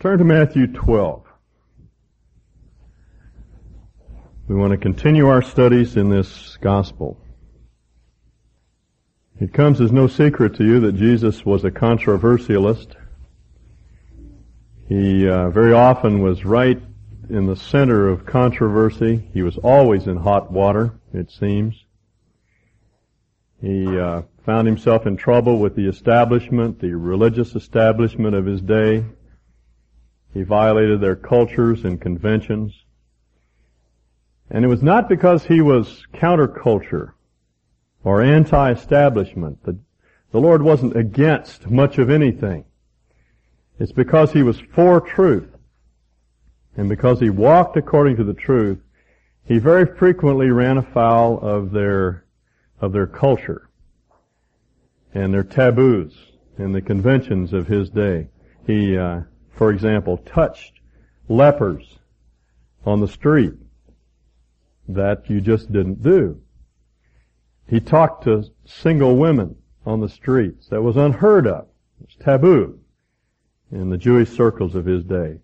Turn to Matthew 12. We want to continue our studies in this gospel. It comes as no secret to you that Jesus was a controversialist. He uh, very often was right in the center of controversy. He was always in hot water, it seems. He uh, found himself in trouble with the establishment, the religious establishment of his day. He violated their cultures and conventions. And it was not because he was counterculture or anti-establishment. The, the Lord wasn't against much of anything. It's because he was for truth. And because he walked according to the truth, he very frequently ran afoul of their, of their culture and their taboos and the conventions of his day. He, uh, for example, touched lepers on the street that you just didn't do. He talked to single women on the streets. That was unheard of. It was taboo in the Jewish circles of his day.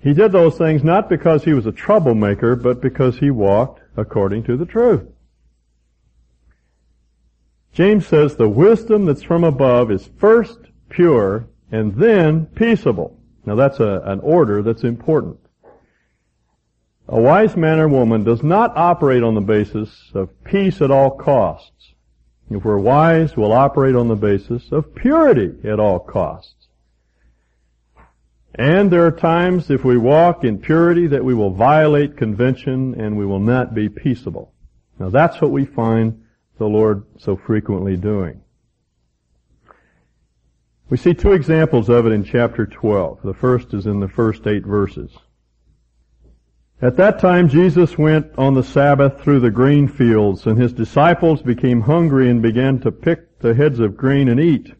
He did those things not because he was a troublemaker, but because he walked according to the truth. James says the wisdom that's from above is first pure and then peaceable. Now that's a, an order that's important. A wise man or woman does not operate on the basis of peace at all costs. If we're wise, we'll operate on the basis of purity at all costs. And there are times if we walk in purity that we will violate convention and we will not be peaceable. Now that's what we find the Lord so frequently doing. We see two examples of it in chapter 12. The first is in the first eight verses. At that time Jesus went on the Sabbath through the grain fields, and his disciples became hungry and began to pick the heads of grain and eat.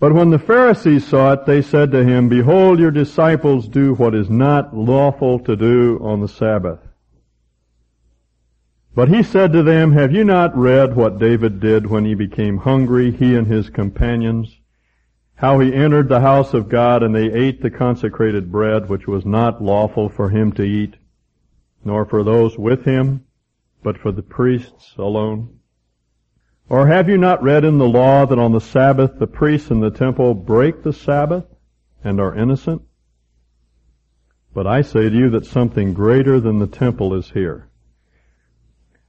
But when the Pharisees saw it, they said to him, Behold, your disciples do what is not lawful to do on the Sabbath. But he said to them, Have you not read what David did when he became hungry, he and his companions? how he entered the house of God and they ate the consecrated bread which was not lawful for him to eat, nor for those with him, but for the priests alone. Or have you not read in the law that on the Sabbath the priests in the temple break the Sabbath and are innocent? But I say to you that something greater than the temple is here.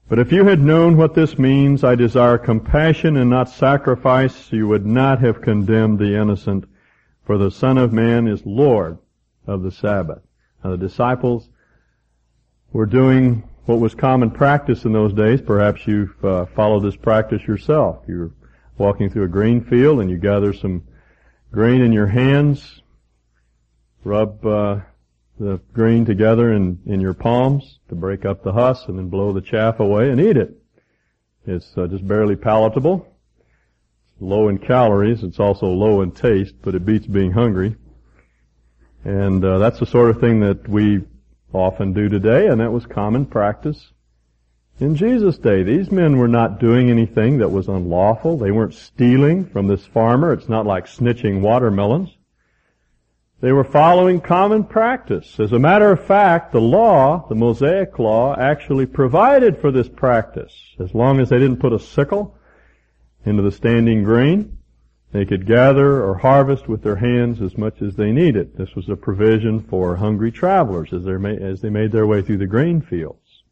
But if you had known what this means, I desire compassion and not sacrifice, you would not have condemned the innocent, for the Son of Man is Lord of the Sabbath. Now the disciples were doing what was common practice in those days. Perhaps you've uh, followed this practice yourself. You're walking through a green field and you gather some grain in your hands, rub uh, the grain together in, in your palms to break up the husk and then blow the chaff away and eat it. It's uh, just barely palatable. It's low in calories. It's also low in taste, but it beats being hungry. And uh, that's the sort of thing that we often do today, and that was common practice in Jesus' day. These men were not doing anything that was unlawful. They weren't stealing from this farmer. It's not like snitching watermelons. They were following common practice. As a matter of fact, the law, the Mosaic law, actually provided for this practice. As long as they didn't put a sickle into the standing grain, they could gather or harvest with their hands as much as they needed. This was a provision for hungry travelers as, as they made their way through the grain fields.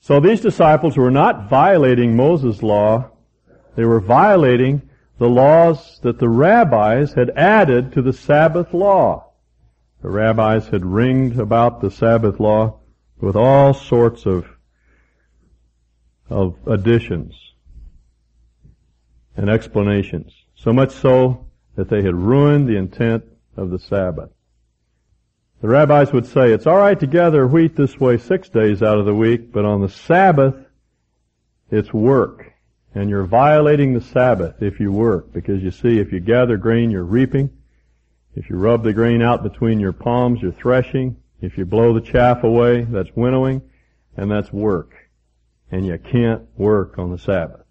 So these disciples were not violating Moses' law. They were violating the laws that the rabbis had added to the Sabbath law. The rabbis had ringed about the Sabbath law with all sorts of, of additions and explanations. So much so that they had ruined the intent of the Sabbath. The rabbis would say, it's alright to gather wheat this way six days out of the week, but on the Sabbath, it's work and you're violating the Sabbath if you work. Because you see, if you gather grain, you're reaping. If you rub the grain out between your palms, you're threshing. If you blow the chaff away, that's winnowing, and that's work. And you can't work on the Sabbath.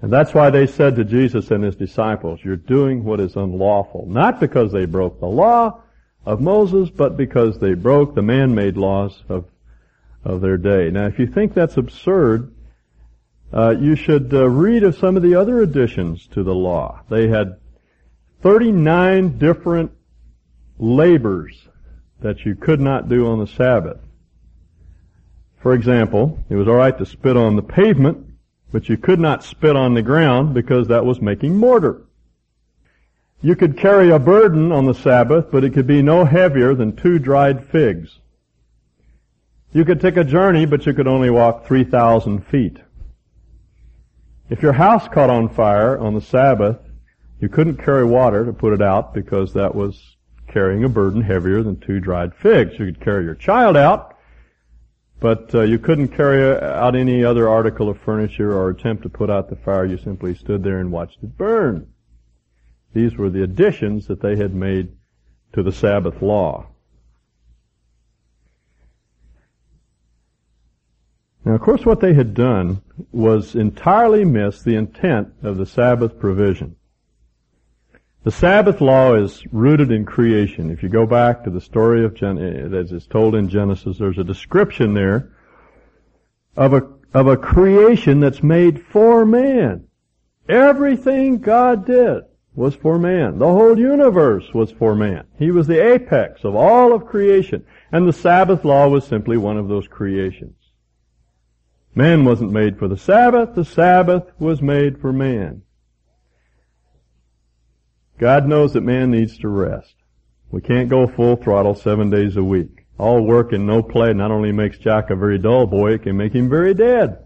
And that's why they said to Jesus and his disciples, you're doing what is unlawful. Not because they broke the law of Moses, but because they broke the man-made laws of, of their day. Now if you think that's absurd, uh, you should uh, read of some of the other additions to the law. They had 39 different labors that you could not do on the Sabbath. For example, it was alright to spit on the pavement, but you could not spit on the ground because that was making mortar. You could carry a burden on the Sabbath, but it could be no heavier than two dried figs. You could take a journey, but you could only walk 3,000 feet. If your house caught on fire on the Sabbath, you couldn't carry water to put it out because that was carrying a burden heavier than two dried figs. You could carry your child out, but uh, you couldn't carry out any other article of furniture or attempt to put out the fire. You simply stood there and watched it burn. These were the additions that they had made to the Sabbath law. Now, of course, what they had done was entirely miss the intent of the Sabbath provision. The Sabbath law is rooted in creation. If you go back to the story of Gen- eh, eh, as it's told in Genesis, there's a description there of a, of a creation that's made for man. Everything God did was for man. The whole universe was for man. He was the apex of all of creation. And the Sabbath law was simply one of those creations. Man wasn't made for the Sabbath, the Sabbath was made for man. God knows that man needs to rest. We can't go full throttle seven days a week. All work and no play not only makes Jack a very dull boy, it can make him very dead.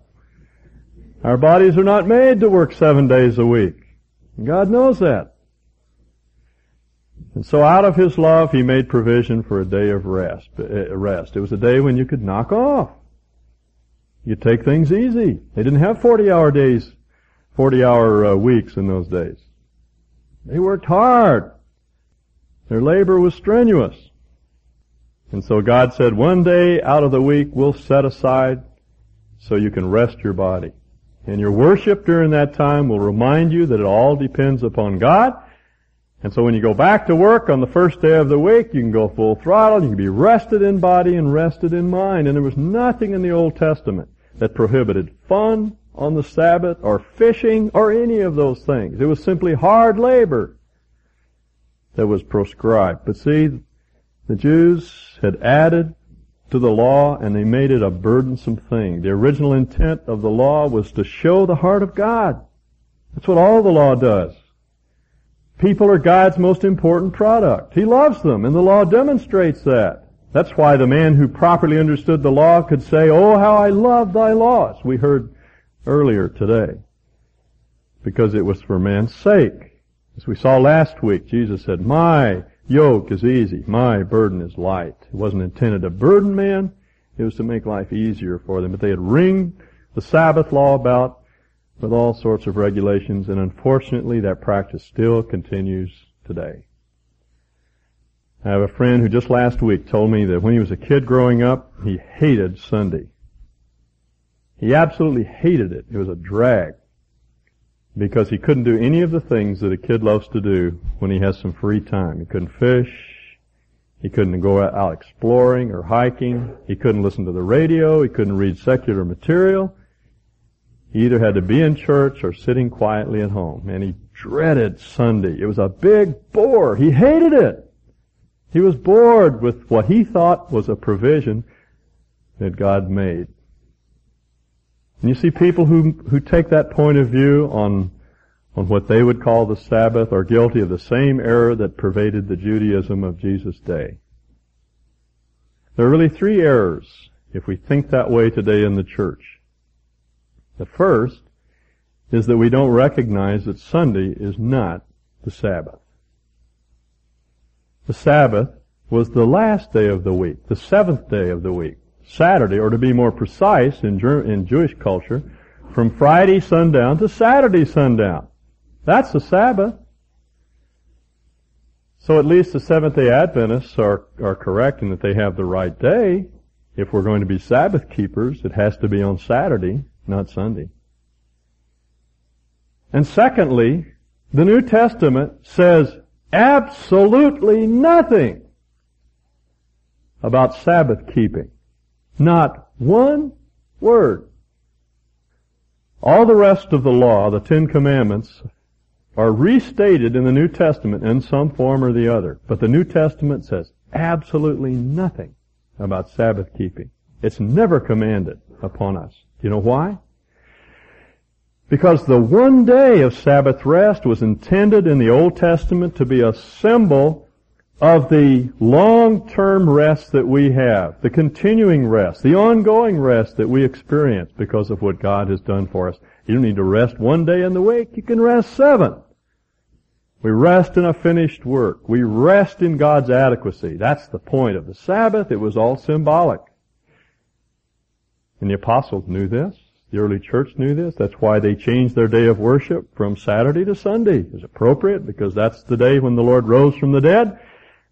Our bodies are not made to work seven days a week. God knows that. And so out of His love, He made provision for a day of rest. Rest. It was a day when you could knock off. You take things easy. They didn't have 40 hour days, 40 hour uh, weeks in those days. They worked hard. Their labor was strenuous. And so God said, one day out of the week we'll set aside so you can rest your body. And your worship during that time will remind you that it all depends upon God. And so when you go back to work on the first day of the week, you can go full throttle, you can be rested in body and rested in mind. And there was nothing in the Old Testament that prohibited fun on the Sabbath or fishing or any of those things. It was simply hard labor that was proscribed. But see, the Jews had added to the law and they made it a burdensome thing. The original intent of the law was to show the heart of God. That's what all the law does. People are God's most important product. He loves them and the law demonstrates that. That's why the man who properly understood the law could say, Oh, how I love thy laws. We heard earlier today. Because it was for man's sake. As we saw last week, Jesus said, My yoke is easy, my burden is light. It wasn't intended to burden man, it was to make life easier for them. But they had ringed the Sabbath law about with all sorts of regulations, and unfortunately that practice still continues today. I have a friend who just last week told me that when he was a kid growing up, he hated Sunday. He absolutely hated it. It was a drag. Because he couldn't do any of the things that a kid loves to do when he has some free time. He couldn't fish. He couldn't go out exploring or hiking. He couldn't listen to the radio. He couldn't read secular material. He either had to be in church or sitting quietly at home. And he dreaded Sunday. It was a big bore. He hated it. He was bored with what he thought was a provision that God made. And you see people who, who take that point of view on, on what they would call the Sabbath are guilty of the same error that pervaded the Judaism of Jesus' day. There are really three errors if we think that way today in the church. The first is that we don't recognize that Sunday is not the Sabbath. The Sabbath was the last day of the week, the seventh day of the week. Saturday, or to be more precise in, in Jewish culture, from Friday sundown to Saturday sundown. That's the Sabbath. So at least the Seventh day Adventists are, are correct in that they have the right day. If we're going to be Sabbath keepers, it has to be on Saturday, not Sunday. And secondly, the New Testament says absolutely nothing about Sabbath keeping. Not one word. All the rest of the law, the Ten Commandments, are restated in the New Testament in some form or the other. But the New Testament says absolutely nothing about Sabbath keeping. It's never commanded upon us. Do you know why? Because the one day of Sabbath rest was intended in the Old Testament to be a symbol of the long-term rest that we have, the continuing rest, the ongoing rest that we experience because of what God has done for us. You don't need to rest one day in the week, you can rest seven. We rest in a finished work. We rest in God's adequacy. That's the point of the Sabbath. It was all symbolic. And the apostles knew this. The early church knew this. That's why they changed their day of worship from Saturday to Sunday. It was appropriate because that's the day when the Lord rose from the dead.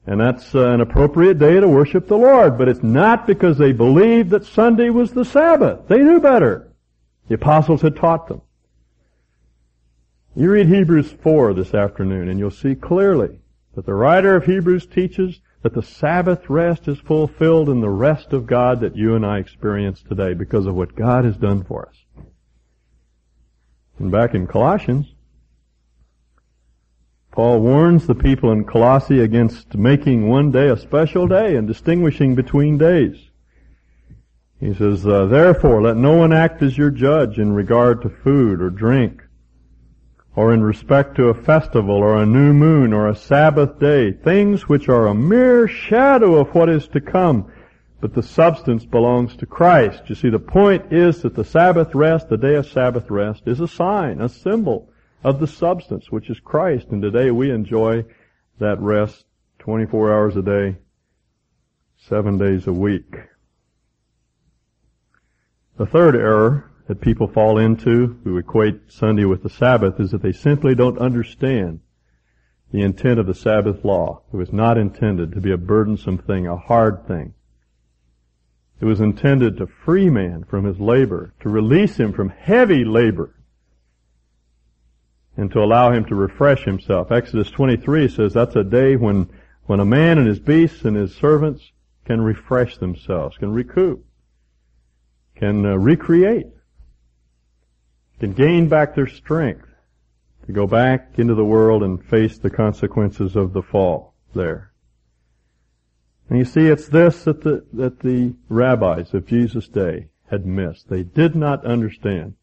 And that's uh, an appropriate day to worship the Lord. But it's not because they believed that Sunday was the Sabbath. They knew better. The apostles had taught them. You read Hebrews 4 this afternoon and you'll see clearly that the writer of Hebrews teaches that the Sabbath rest is fulfilled in the rest of God that you and I experience today because of what God has done for us. And back in Colossians, Paul warns the people in Colossae against making one day a special day and distinguishing between days. He says, uh, Therefore, let no one act as your judge in regard to food or drink or in respect to a festival or a new moon or a Sabbath day, things which are a mere shadow of what is to come, but the substance belongs to Christ. You see, the point is that the Sabbath rest, the day of Sabbath rest, is a sign, a symbol of the substance, which is Christ. And today we enjoy that rest 24 hours a day, seven days a week. The third error that people fall into who equate Sunday with the Sabbath is that they simply don't understand the intent of the Sabbath law. It was not intended to be a burdensome thing, a hard thing. It was intended to free man from his labor, to release him from heavy labor, and to allow him to refresh himself. Exodus 23 says that's a day when, when a man and his beasts and his servants can refresh themselves, can recoup, can uh, recreate can gain back their strength to go back into the world and face the consequences of the fall there. And you see, it's this that the, that the rabbis of Jesus' day had missed. They did not understand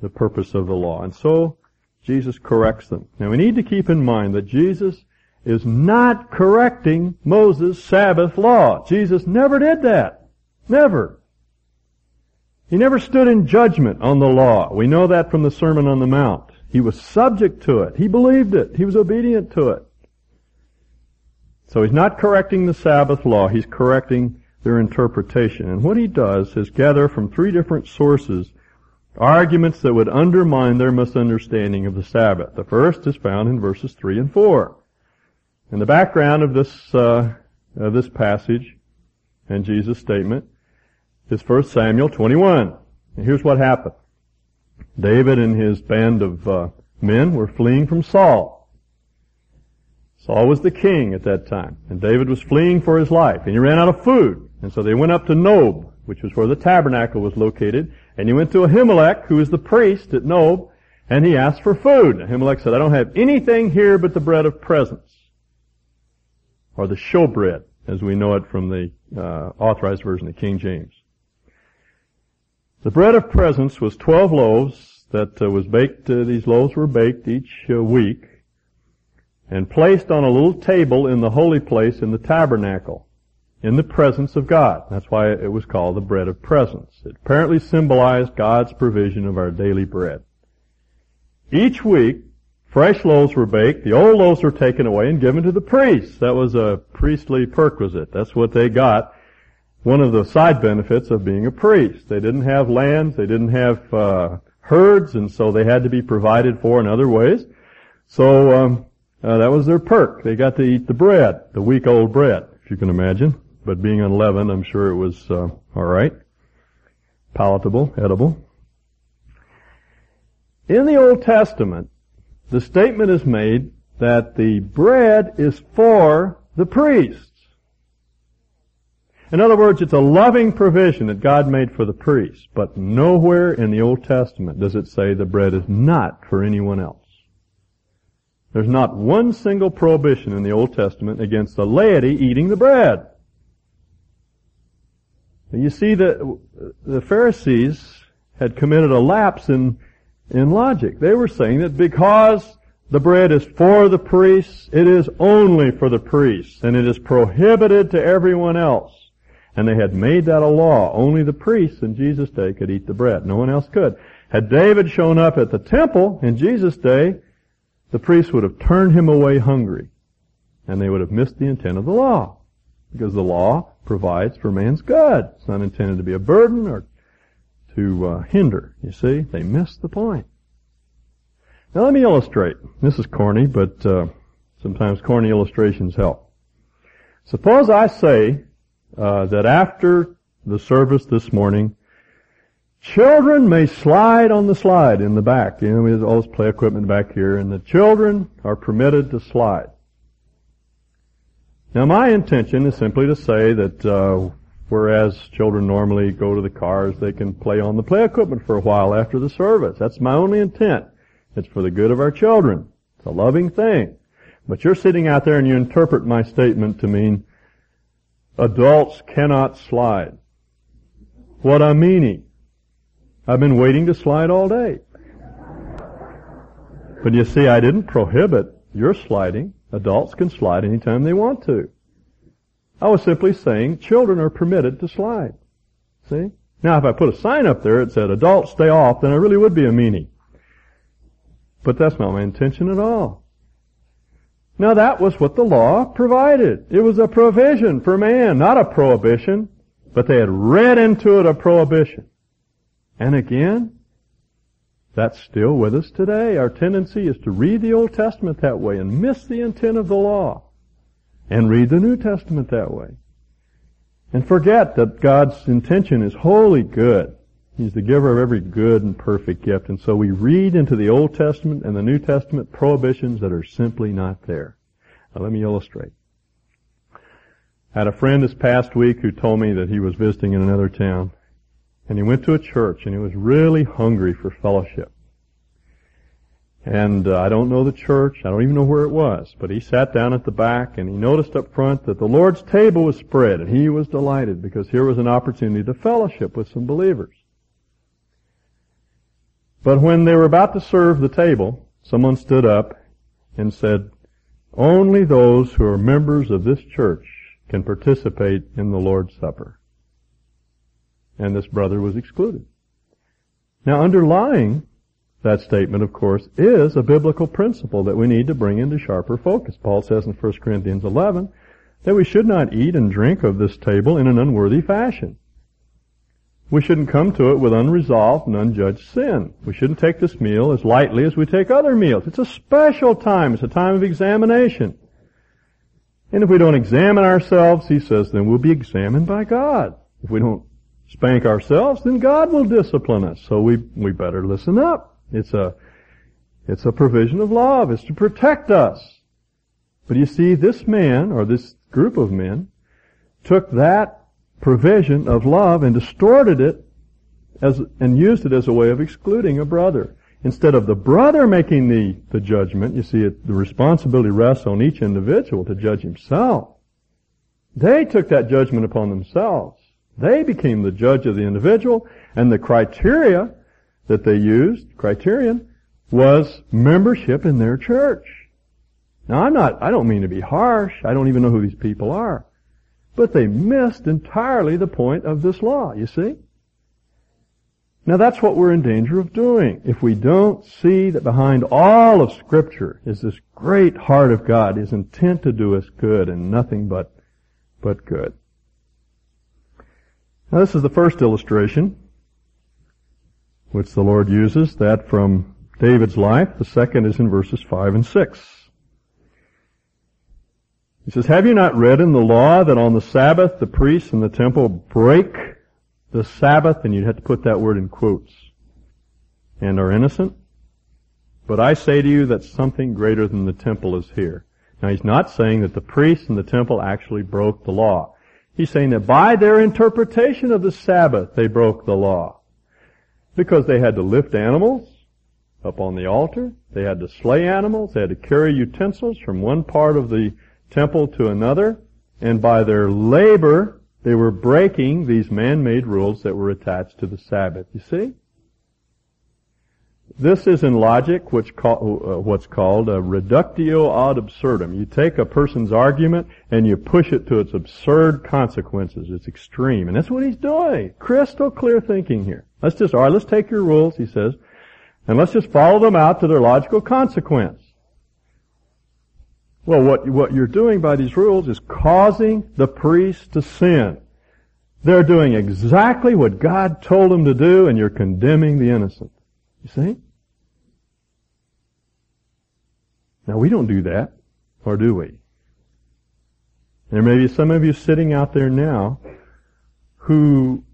the purpose of the law. And so, Jesus corrects them. Now we need to keep in mind that Jesus is not correcting Moses' Sabbath law. Jesus never did that. Never. He never stood in judgment on the law. We know that from the Sermon on the Mount. He was subject to it. He believed it. He was obedient to it. So he's not correcting the Sabbath law. He's correcting their interpretation. And what he does is gather from three different sources arguments that would undermine their misunderstanding of the Sabbath. The first is found in verses 3 and 4. In the background of this, uh, of this passage and Jesus' statement is 1 Samuel 21. And here's what happened. David and his band of uh, men were fleeing from Saul. Saul was the king at that time, and David was fleeing for his life, and he ran out of food. And so they went up to Nob, which was where the tabernacle was located, and he went to Ahimelech, who was the priest at Nob, and he asked for food. Ahimelech said, I don't have anything here but the bread of presence, or the showbread, as we know it from the uh, authorized version of King James. The bread of presence was 12 loaves that uh, was baked, uh, these loaves were baked each uh, week and placed on a little table in the holy place in the tabernacle in the presence of God. That's why it was called the bread of presence. It apparently symbolized God's provision of our daily bread. Each week, fresh loaves were baked, the old loaves were taken away and given to the priests. That was a priestly perquisite. That's what they got one of the side benefits of being a priest. They didn't have lands, they didn't have uh, herds, and so they had to be provided for in other ways. So um, uh, that was their perk. They got to eat the bread, the week-old bread, if you can imagine. But being unleavened, I'm sure it was uh, all right, palatable, edible. In the Old Testament, the statement is made that the bread is for the priests. In other words, it's a loving provision that God made for the priests, but nowhere in the Old Testament does it say the bread is not for anyone else. There's not one single prohibition in the Old Testament against the laity eating the bread. You see that the Pharisees had committed a lapse in, in logic. They were saying that because the bread is for the priests, it is only for the priests, and it is prohibited to everyone else. And they had made that a law. Only the priests in Jesus' day could eat the bread. No one else could. Had David shown up at the temple in Jesus' day, the priests would have turned him away hungry. And they would have missed the intent of the law. Because the law provides for man's good. It's not intended to be a burden or to uh, hinder. You see, they missed the point. Now let me illustrate. This is corny, but uh, sometimes corny illustrations help. Suppose I say uh, that after the service this morning, children may slide on the slide in the back. You know, we this play equipment back here, and the children are permitted to slide. Now my intention is simply to say that uh, whereas children normally go to the cars, they can play on the play equipment for a while after the service. That's my only intent. It's for the good of our children. It's a loving thing. But you're sitting out there and you interpret my statement to mean adults cannot slide. What I'm meaning. I've been waiting to slide all day. But you see, I didn't prohibit your sliding. Adults can slide anytime they want to. I was simply saying children are permitted to slide. See? Now if I put a sign up there that said adults stay off, then I really would be a meanie. But that's not my intention at all. Now that was what the law provided. It was a provision for man, not a prohibition. But they had read into it a prohibition. And again, that's still with us today. Our tendency is to read the Old Testament that way and miss the intent of the law. And read the New Testament that way. And forget that God's intention is wholly good. He's the giver of every good and perfect gift. And so we read into the Old Testament and the New Testament prohibitions that are simply not there. Now let me illustrate. I had a friend this past week who told me that he was visiting in another town. And he went to a church and he was really hungry for fellowship. And uh, I don't know the church. I don't even know where it was. But he sat down at the back and he noticed up front that the Lord's table was spread and he was delighted because here was an opportunity to fellowship with some believers. But when they were about to serve the table, someone stood up and said, only those who are members of this church can participate in the Lord's Supper. And this brother was excluded. Now underlying that statement, of course, is a biblical principle that we need to bring into sharper focus. Paul says in 1 Corinthians 11 that we should not eat and drink of this table in an unworthy fashion. We shouldn't come to it with unresolved and unjudged sin. We shouldn't take this meal as lightly as we take other meals. It's a special time. It's a time of examination. And if we don't examine ourselves, he says, then we'll be examined by God. If we don't spank ourselves, then God will discipline us. So we, we better listen up. It's a, it's a provision of love. It's to protect us. But you see, this man, or this group of men, took that provision of love and distorted it as, and used it as a way of excluding a brother. Instead of the brother making the, the judgment, you see it, the responsibility rests on each individual to judge himself. They took that judgment upon themselves. They became the judge of the individual, and the criteria that they used, criterion, was membership in their church. Now I'm not, I don't mean to be harsh. I don't even know who these people are. But they missed entirely the point of this law, you see? Now that's what we're in danger of doing. If we don't see that behind all of scripture is this great heart of God, His intent to do us good and nothing but, but good. Now this is the first illustration which the Lord uses, that from David's life. The second is in verses 5 and 6. He says, have you not read in the law that on the Sabbath the priests in the temple break the Sabbath, and you'd have to put that word in quotes, and are innocent? But I say to you that something greater than the temple is here. Now he's not saying that the priests in the temple actually broke the law. He's saying that by their interpretation of the Sabbath, they broke the law. Because they had to lift animals up on the altar. They had to slay animals. They had to carry utensils from one part of the temple to another. And by their labor, they were breaking these man-made rules that were attached to the Sabbath. You see? This is in logic which call, uh, what's called a reductio ad absurdum. You take a person's argument and you push it to its absurd consequences, its extreme. And that's what he's doing. Crystal clear thinking here. Let's just, alright, let's take your rules, he says, and let's just follow them out to their logical consequence. Well, what, what you're doing by these rules is causing the priest to sin. They're doing exactly what God told them to do and you're condemning the innocent. You see? Now we don't do that, or do we? There may be some of you sitting out there now who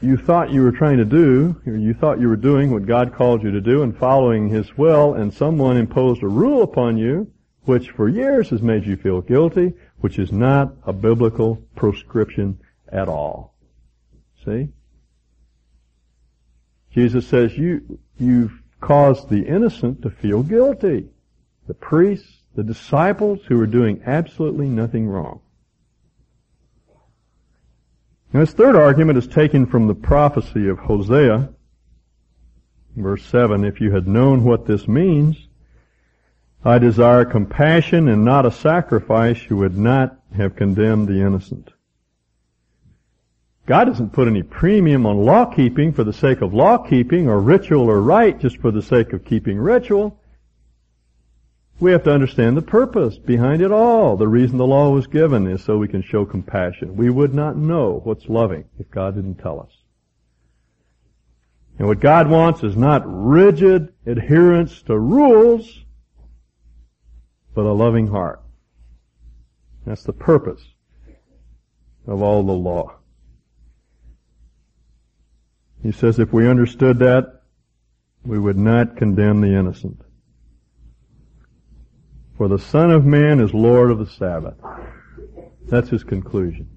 you thought you were trying to do, you thought you were doing what God called you to do and following His will, and someone imposed a rule upon you, which for years has made you feel guilty, which is not a biblical prescription at all. See? Jesus says you, you've caused the innocent to feel guilty. The priests, the disciples who are doing absolutely nothing wrong. Now this third argument is taken from the prophecy of Hosea, verse 7, if you had known what this means, I desire compassion and not a sacrifice, you would not have condemned the innocent. God doesn't put any premium on law keeping for the sake of law keeping or ritual or rite just for the sake of keeping ritual. We have to understand the purpose behind it all. The reason the law was given is so we can show compassion. We would not know what's loving if God didn't tell us. And what God wants is not rigid adherence to rules, but a loving heart. That's the purpose of all the law. He says if we understood that, we would not condemn the innocent. For the Son of Man is Lord of the Sabbath. That's his conclusion.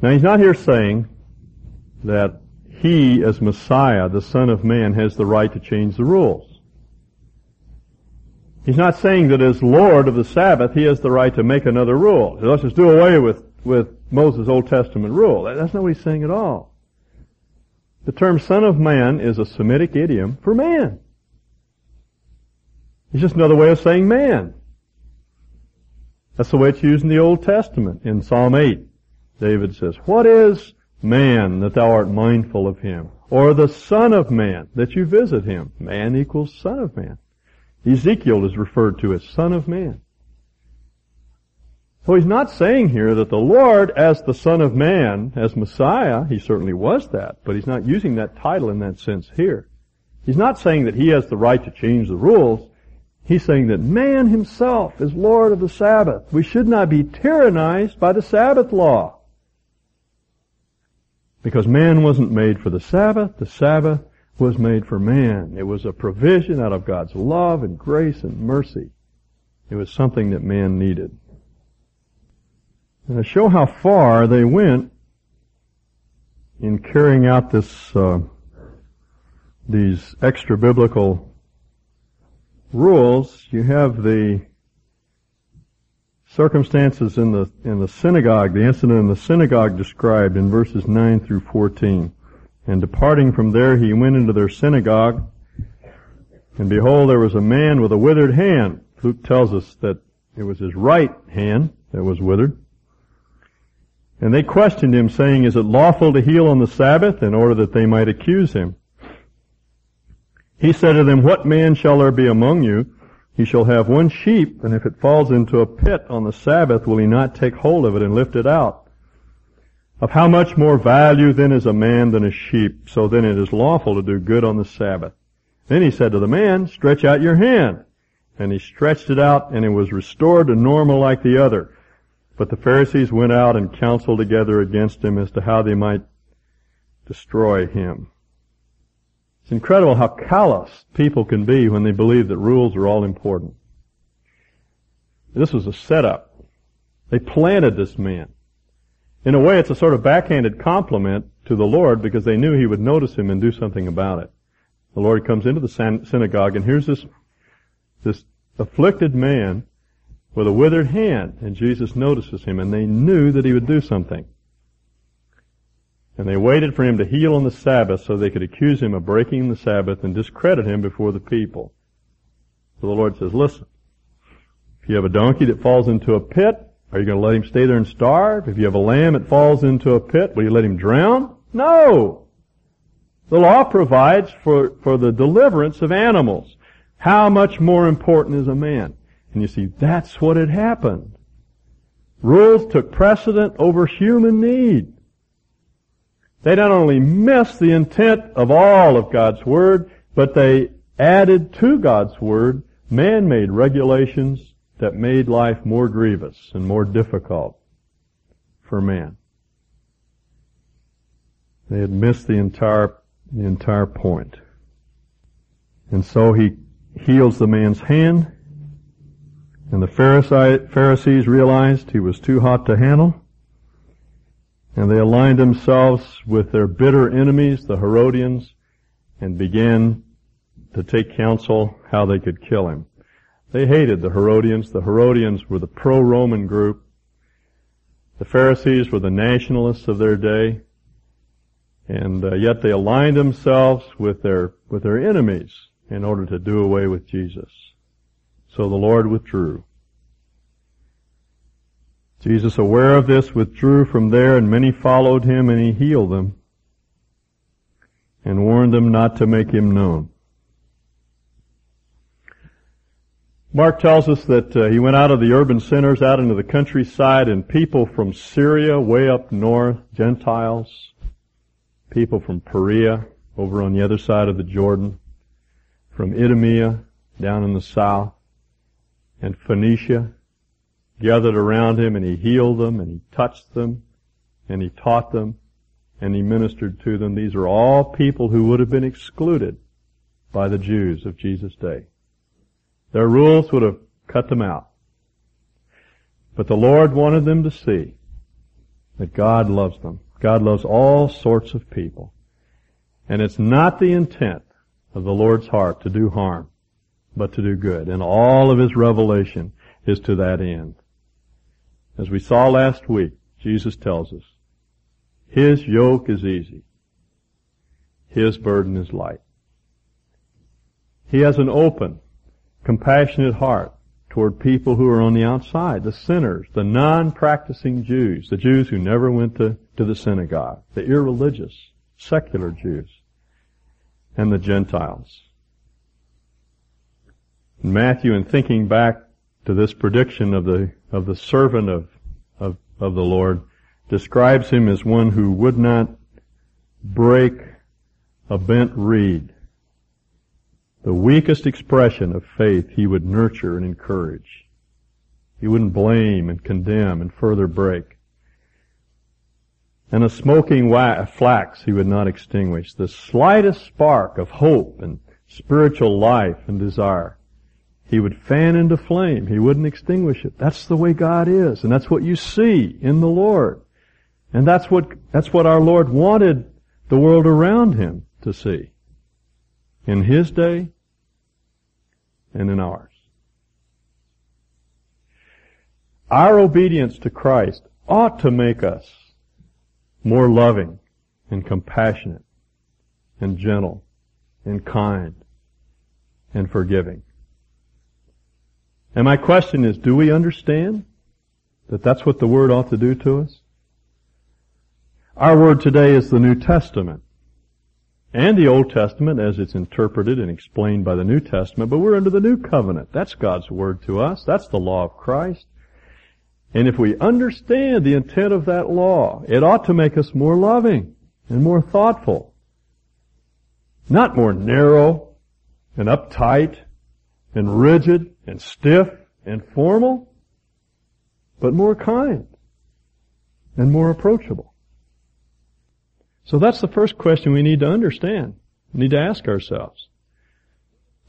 Now he's not here saying that he, as Messiah, the Son of Man, has the right to change the rules. He's not saying that as Lord of the Sabbath, he has the right to make another rule. Let's just do away with, with Moses' Old Testament rule. That's not what he's saying at all. The term son of man is a Semitic idiom for man. It's just another way of saying man. That's the way it's used in the Old Testament. In Psalm 8, David says, What is man that thou art mindful of him? Or the son of man that you visit him? Man equals son of man. Ezekiel is referred to as son of man. So he's not saying here that the Lord as the Son of Man, as Messiah, he certainly was that, but he's not using that title in that sense here. He's not saying that he has the right to change the rules. He's saying that man himself is Lord of the Sabbath. We should not be tyrannized by the Sabbath law. Because man wasn't made for the Sabbath, the Sabbath was made for man. It was a provision out of God's love and grace and mercy. It was something that man needed. And to show how far they went in carrying out this, uh, these extra biblical rules, you have the circumstances in the in the synagogue, the incident in the synagogue described in verses nine through fourteen. And departing from there, he went into their synagogue, and behold, there was a man with a withered hand. Luke tells us that it was his right hand that was withered. And they questioned him saying, is it lawful to heal on the Sabbath in order that they might accuse him? He said to them, what man shall there be among you? He shall have one sheep, and if it falls into a pit on the Sabbath, will he not take hold of it and lift it out? Of how much more value then is a man than a sheep? So then it is lawful to do good on the Sabbath. Then he said to the man, stretch out your hand. And he stretched it out, and it was restored to normal like the other. But the Pharisees went out and counseled together against him as to how they might destroy him. It's incredible how callous people can be when they believe that rules are all important. This was a setup. They planted this man. In a way, it's a sort of backhanded compliment to the Lord because they knew he would notice him and do something about it. The Lord comes into the synagogue and here's this, this afflicted man with a withered hand and Jesus notices him and they knew that he would do something. And they waited for him to heal on the Sabbath so they could accuse him of breaking the Sabbath and discredit him before the people. So the Lord says, listen, if you have a donkey that falls into a pit, are you going to let him stay there and starve? If you have a lamb that falls into a pit, will you let him drown? No! The law provides for, for the deliverance of animals. How much more important is a man? And you see, that's what had happened. Rules took precedent over human need. They not only missed the intent of all of God's Word, but they added to God's Word man-made regulations that made life more grievous and more difficult for man. They had missed the entire, the entire point. And so he heals the man's hand, and the Pharisees realized he was too hot to handle, and they aligned themselves with their bitter enemies, the Herodians, and began to take counsel how they could kill him. They hated the Herodians. The Herodians were the pro-Roman group. The Pharisees were the nationalists of their day. And uh, yet they aligned themselves with their, with their enemies in order to do away with Jesus. So the Lord withdrew. Jesus, aware of this, withdrew from there and many followed him and he healed them and warned them not to make him known. Mark tells us that uh, he went out of the urban centers out into the countryside and people from Syria way up north, Gentiles, people from Perea over on the other side of the Jordan, from Idumea down in the south, and Phoenicia, gathered around him and he healed them and he touched them and he taught them and he ministered to them. These are all people who would have been excluded by the Jews of Jesus' day. Their rules would have cut them out. But the Lord wanted them to see that God loves them. God loves all sorts of people. And it's not the intent of the Lord's heart to do harm, but to do good. And all of His revelation is to that end. As we saw last week, Jesus tells us, His yoke is easy. His burden is light. He has an open, compassionate heart toward people who are on the outside, the sinners, the non-practicing Jews, the Jews who never went to, to the synagogue, the irreligious, secular Jews, and the Gentiles. Matthew, in thinking back to this prediction of the of the servant of, of, of the Lord describes him as one who would not break a bent reed. The weakest expression of faith he would nurture and encourage. He wouldn't blame and condemn and further break. And a smoking flax he would not extinguish. The slightest spark of hope and spiritual life and desire he would fan into flame. He wouldn't extinguish it. That's the way God is. And that's what you see in the Lord. And that's what, that's what our Lord wanted the world around Him to see. In His day and in ours. Our obedience to Christ ought to make us more loving and compassionate and gentle and kind and forgiving. And my question is, do we understand that that's what the Word ought to do to us? Our Word today is the New Testament. And the Old Testament as it's interpreted and explained by the New Testament, but we're under the New Covenant. That's God's Word to us. That's the law of Christ. And if we understand the intent of that law, it ought to make us more loving and more thoughtful. Not more narrow and uptight and rigid and stiff and formal, but more kind and more approachable. So that's the first question we need to understand. We need to ask ourselves,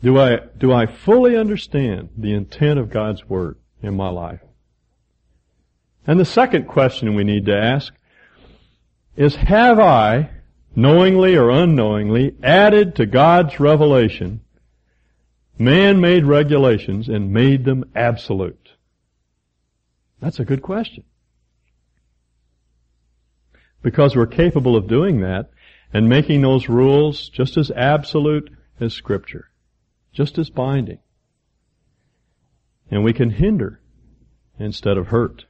do I, do I fully understand the intent of God's Word in my life? And the second question we need to ask is, have I, knowingly or unknowingly, added to God's revelation man-made regulations and made them absolute? That's a good question. Because we're capable of doing that and making those rules just as absolute as Scripture, just as binding. And we can hinder instead of hurt.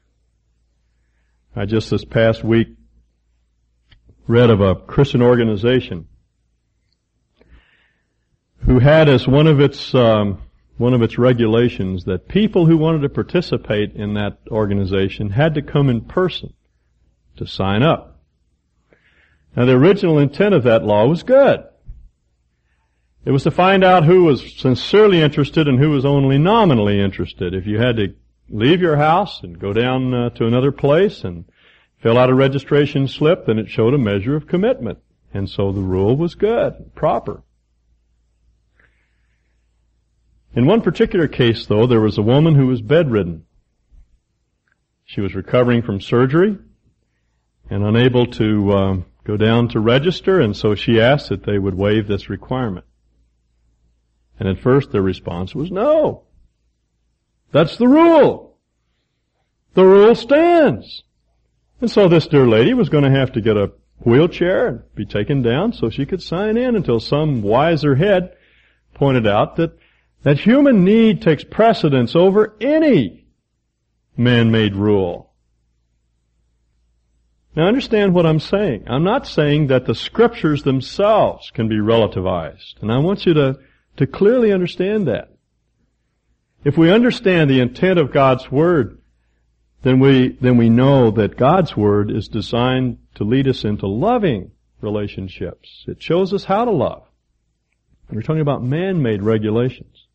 I just this past week read of a Christian organization who had as one of its um, one of its regulations that people who wanted to participate in that organization had to come in person to sign up. Now the original intent of that law was good. It was to find out who was sincerely interested and who was only nominally interested. If you had to leave your house and go down uh, to another place and fill out a registration slip, then it showed a measure of commitment. And so the rule was good, proper. In one particular case, though, there was a woman who was bedridden. She was recovering from surgery and unable to uh, go down to register, and so she asked that they would waive this requirement. And at first their response was no. That's the rule. The rule stands. And so this dear lady was going to have to get a wheelchair and be taken down so she could sign in until some wiser head pointed out that that human need takes precedence over any man-made rule. Now understand what I'm saying. I'm not saying that the scriptures themselves can be relativized. And I want you to, to clearly understand that. If we understand the intent of God's Word, then we, then we know that God's Word is designed to lead us into loving relationships. It shows us how to love. We're talking about man-made regulations.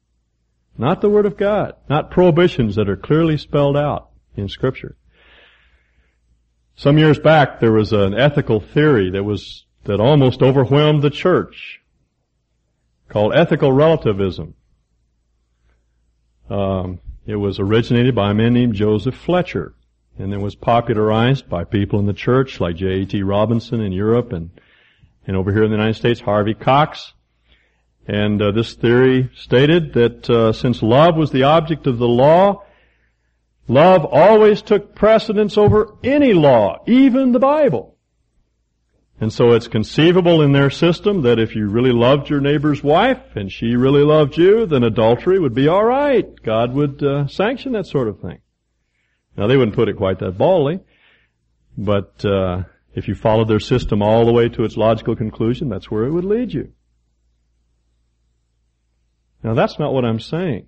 Not the Word of God. Not prohibitions that are clearly spelled out in Scripture. Some years back, there was an ethical theory that was, that almost overwhelmed the church called ethical relativism. Um, it was originated by a man named Joseph Fletcher, and it was popularized by people in the church like J.A.T. Robinson in Europe and, and over here in the United States, Harvey Cox. And uh, this theory stated that uh, since love was the object of the law, love always took precedence over any law, even the Bible. And so it's conceivable in their system that if you really loved your neighbor's wife and she really loved you, then adultery would be alright. God would uh, sanction that sort of thing. Now they wouldn't put it quite that baldly, but uh, if you followed their system all the way to its logical conclusion, that's where it would lead you. Now that's not what I'm saying.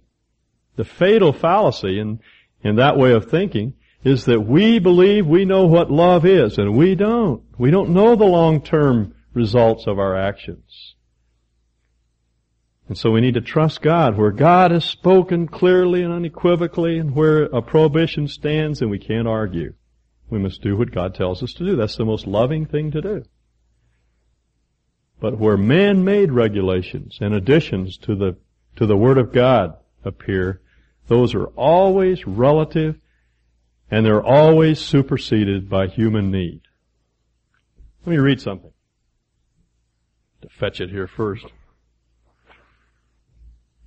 The fatal fallacy in, in that way of thinking is that we believe we know what love is, and we don't. We don't know the long-term results of our actions. And so we need to trust God where God has spoken clearly and unequivocally and where a prohibition stands and we can't argue. We must do what God tells us to do. That's the most loving thing to do. But where man-made regulations and additions to the to the Word of God appear, those are always relative and they're always superseded by human need. Let me read something. To fetch it here first.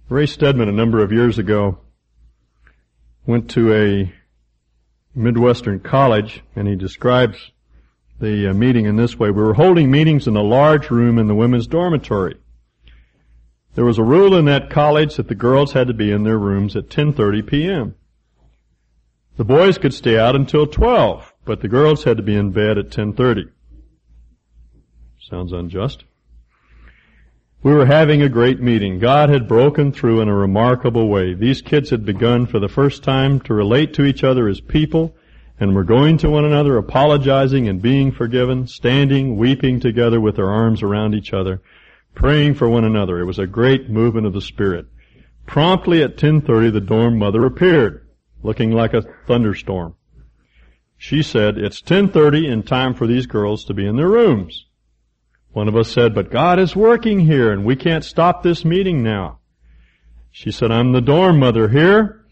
Ray Stedman, a number of years ago, went to a Midwestern college and he describes the uh, meeting in this way. We were holding meetings in a large room in the women's dormitory. There was a rule in that college that the girls had to be in their rooms at 10.30 p.m. The boys could stay out until 12, but the girls had to be in bed at 10.30. Sounds unjust. We were having a great meeting. God had broken through in a remarkable way. These kids had begun for the first time to relate to each other as people and were going to one another, apologizing and being forgiven, standing, weeping together with their arms around each other praying for one another. It was a great movement of the Spirit. Promptly at 10.30, the dorm mother appeared, looking like a thunderstorm. She said, it's 10.30 and time for these girls to be in their rooms. One of us said, but God is working here and we can't stop this meeting now. She said, I'm the dorm mother here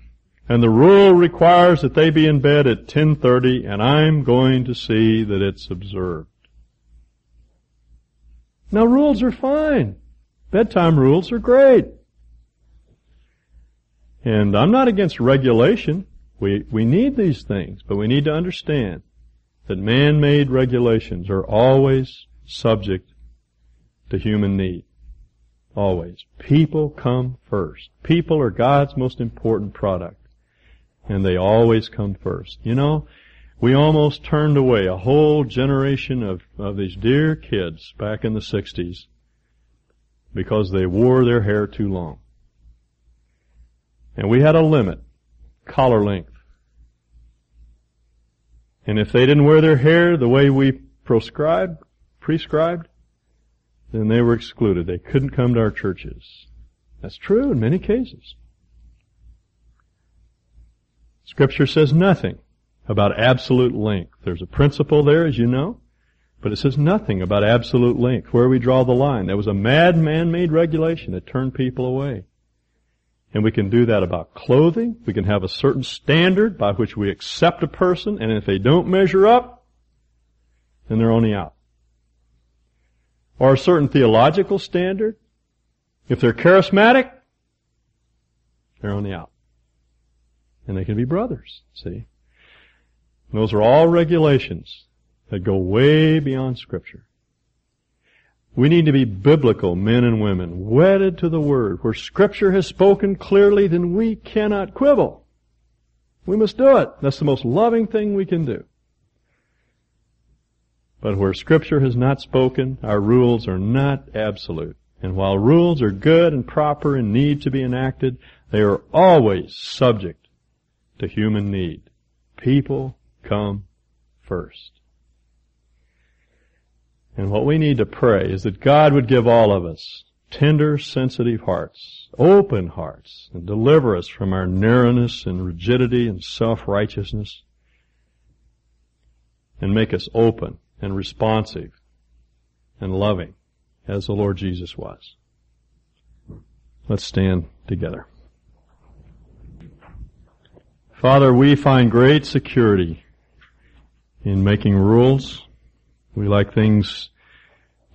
and the rule requires that they be in bed at 10.30 and I'm going to see that it's observed. Now rules are fine. Bedtime rules are great. And I'm not against regulation. We, we need these things, but we need to understand that man-made regulations are always subject to human need. Always. People come first. People are God's most important product. And they always come first. You know, we almost turned away a whole generation of, of these dear kids back in the 60s because they wore their hair too long. And we had a limit, collar length. And if they didn't wear their hair the way we proscribed, prescribed, then they were excluded. They couldn't come to our churches. That's true in many cases. Scripture says nothing about absolute length. There's a principle there, as you know, but it says nothing about absolute length, where we draw the line. That was a mad man-made regulation that turned people away. And we can do that about clothing. We can have a certain standard by which we accept a person, and if they don't measure up, then they're only out. Or a certain theological standard. If they're charismatic, they're only out. And they can be brothers, see? And those are all regulations that go way beyond scripture. We need to be biblical men and women, wedded to the Word. Where Scripture has spoken clearly, then we cannot quibble. We must do it. That's the most loving thing we can do. But where Scripture has not spoken, our rules are not absolute. And while rules are good and proper and need to be enacted, they are always subject to human need. People come first. And what we need to pray is that God would give all of us tender, sensitive hearts, open hearts, and deliver us from our narrowness and rigidity and self-righteousness, and make us open and responsive and loving as the Lord Jesus was. Let's stand together. Father, we find great security in making rules we like things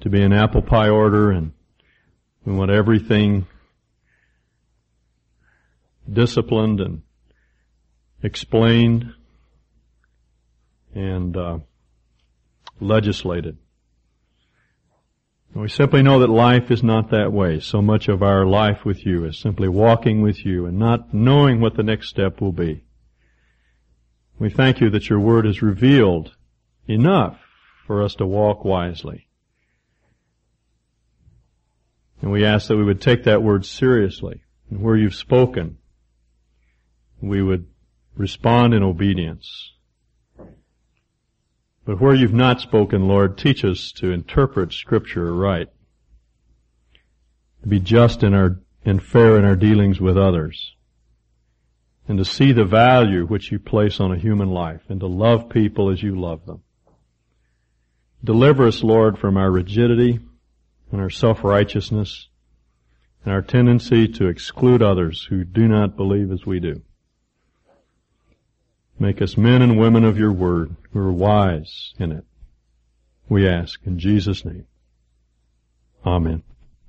to be in apple pie order and we want everything disciplined and explained and uh, legislated. we simply know that life is not that way. So much of our life with you is simply walking with you and not knowing what the next step will be. We thank you that your word is revealed enough for us to walk wisely. And we ask that we would take that word seriously. And where you've spoken, we would respond in obedience. But where you've not spoken, Lord, teach us to interpret scripture right. To be just in our, and fair in our dealings with others. And to see the value which you place on a human life and to love people as you love them. Deliver us, Lord, from our rigidity and our self-righteousness and our tendency to exclude others who do not believe as we do. Make us men and women of your word who are wise in it. We ask in Jesus' name. Amen.